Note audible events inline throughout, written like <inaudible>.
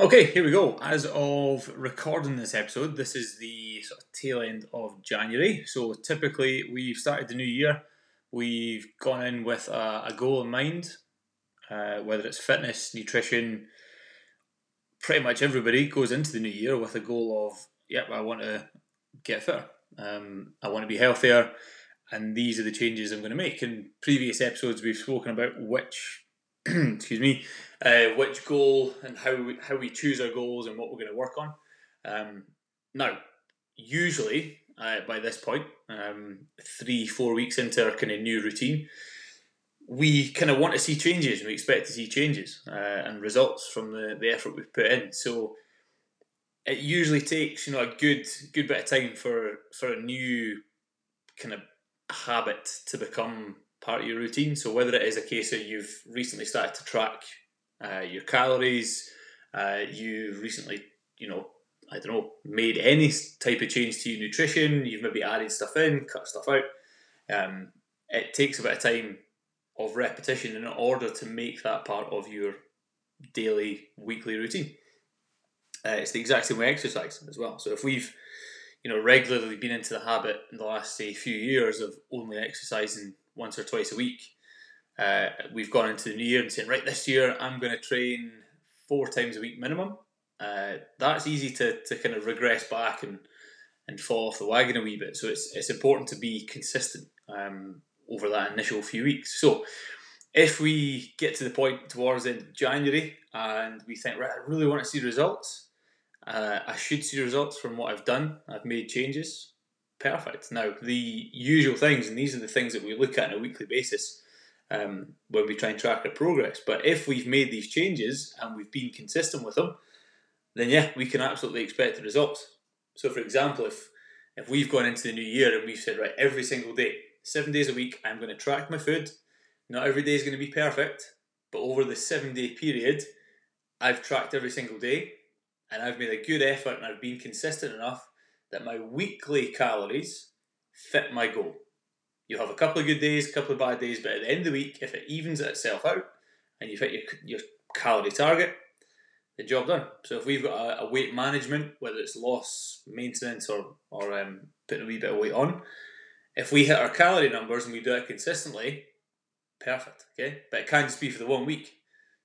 Okay, here we go. As of recording this episode, this is the sort of tail end of January. So typically, we've started the new year. We've gone in with a, a goal in mind, uh, whether it's fitness, nutrition. Pretty much everybody goes into the new year with a goal of, yep, I want to get fitter. Um, I want to be healthier, and these are the changes I'm going to make. In previous episodes, we've spoken about which <clears throat> excuse me, uh, which goal and how we, how we choose our goals and what we're going to work on. Um, now, usually uh, by this point, um, three four weeks into our kind of new routine, we kind of want to see changes and we expect to see changes uh, and results from the, the effort we've put in. So it usually takes you know a good good bit of time for for a new kind of habit to become part of your routine. So whether it is a case that you've recently started to track uh, your calories, uh, you recently, you know, I don't know, made any type of change to your nutrition, you've maybe added stuff in, cut stuff out. Um, it takes a bit of time of repetition in order to make that part of your daily, weekly routine. Uh, it's the exact same way exercise as well. So if we've, you know, regularly been into the habit in the last say few years of only exercising once or twice a week. Uh, we've gone into the new year and saying, right, this year I'm going to train four times a week minimum. Uh, that's easy to, to kind of regress back and, and fall off the wagon a wee bit. So it's, it's important to be consistent um, over that initial few weeks. So if we get to the point towards the end of January and we think, right, I really want to see results, uh, I should see results from what I've done. I've made changes. Perfect. Now, the usual things, and these are the things that we look at on a weekly basis um, when we try and track our progress. But if we've made these changes and we've been consistent with them, then yeah, we can absolutely expect the results. So, for example, if if we've gone into the new year and we've said, right, every single day, seven days a week, I'm going to track my food. Not every day is going to be perfect, but over the seven day period, I've tracked every single day and I've made a good effort and I've been consistent enough that my weekly calories fit my goal. You'll have a couple of good days, a couple of bad days, but at the end of the week, if it evens itself out and you've hit your, your calorie target, the job done. So if we've got a, a weight management, whether it's loss, maintenance, or or um, putting a wee bit of weight on, if we hit our calorie numbers and we do it consistently, perfect. Okay, but it can't just be for the one week.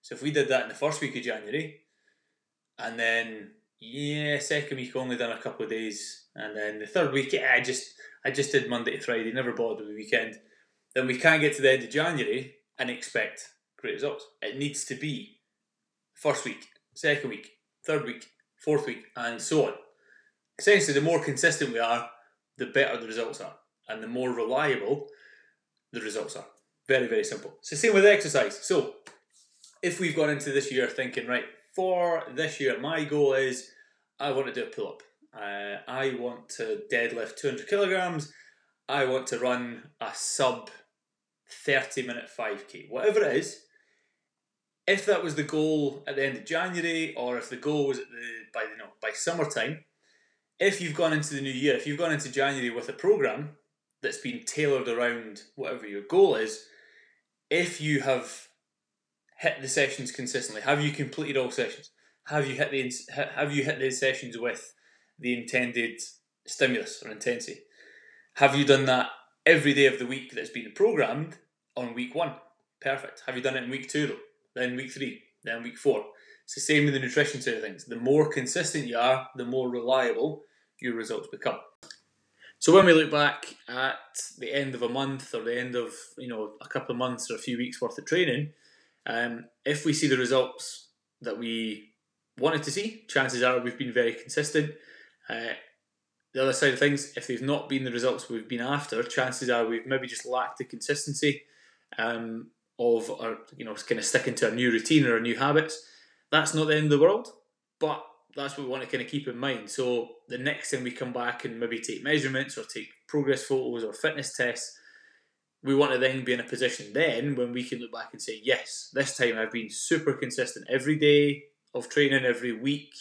So if we did that in the first week of January, and then yeah, second week only done a couple of days, and then the third week, I just I just did Monday to Friday, never bothered with the weekend. Then we can't get to the end of January and expect great results. It needs to be first week, second week, third week, fourth week, and so on. Essentially, the more consistent we are, the better the results are, and the more reliable the results are. Very, very simple. It's the same with exercise. So, if we've gone into this year thinking, right, for this year, my goal is I want to do a pull up. Uh, I want to deadlift 200 kilograms. I want to run a sub 30 minute 5k, whatever it is. If that was the goal at the end of January, or if the goal was at the by you know by summertime, if you've gone into the new year, if you've gone into January with a program that's been tailored around whatever your goal is, if you have hit the sessions consistently? Have you completed all sessions? Have you hit the have you hit the sessions with the intended stimulus or intensity? Have you done that every day of the week that's been programmed on week one? Perfect. Have you done it in week two though? Then week three, then week four. It's the same with the nutrition side of things. The more consistent you are, the more reliable your results become. So when we look back at the end of a month or the end of you know a couple of months or a few weeks worth of training, um, if we see the results that we wanted to see, chances are we've been very consistent. Uh, the other side of things, if they've not been the results we've been after, chances are we've maybe just lacked the consistency um, of our, you know, kind of sticking to a new routine or new habits. That's not the end of the world, but that's what we want to kind of keep in mind. So the next time we come back and maybe take measurements or take progress photos or fitness tests, we want to then be in a position then when we can look back and say, yes, this time I've been super consistent every day of training, every week.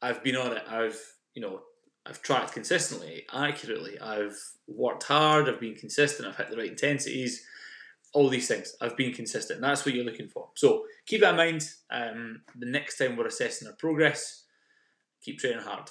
I've been on it. I've, you know, I've tracked consistently, accurately. I've worked hard. I've been consistent. I've hit the right intensities. all these things. I've been consistent. That's what you're looking for. So keep that in mind. Um, the next time we're assessing our progress, keep training hard.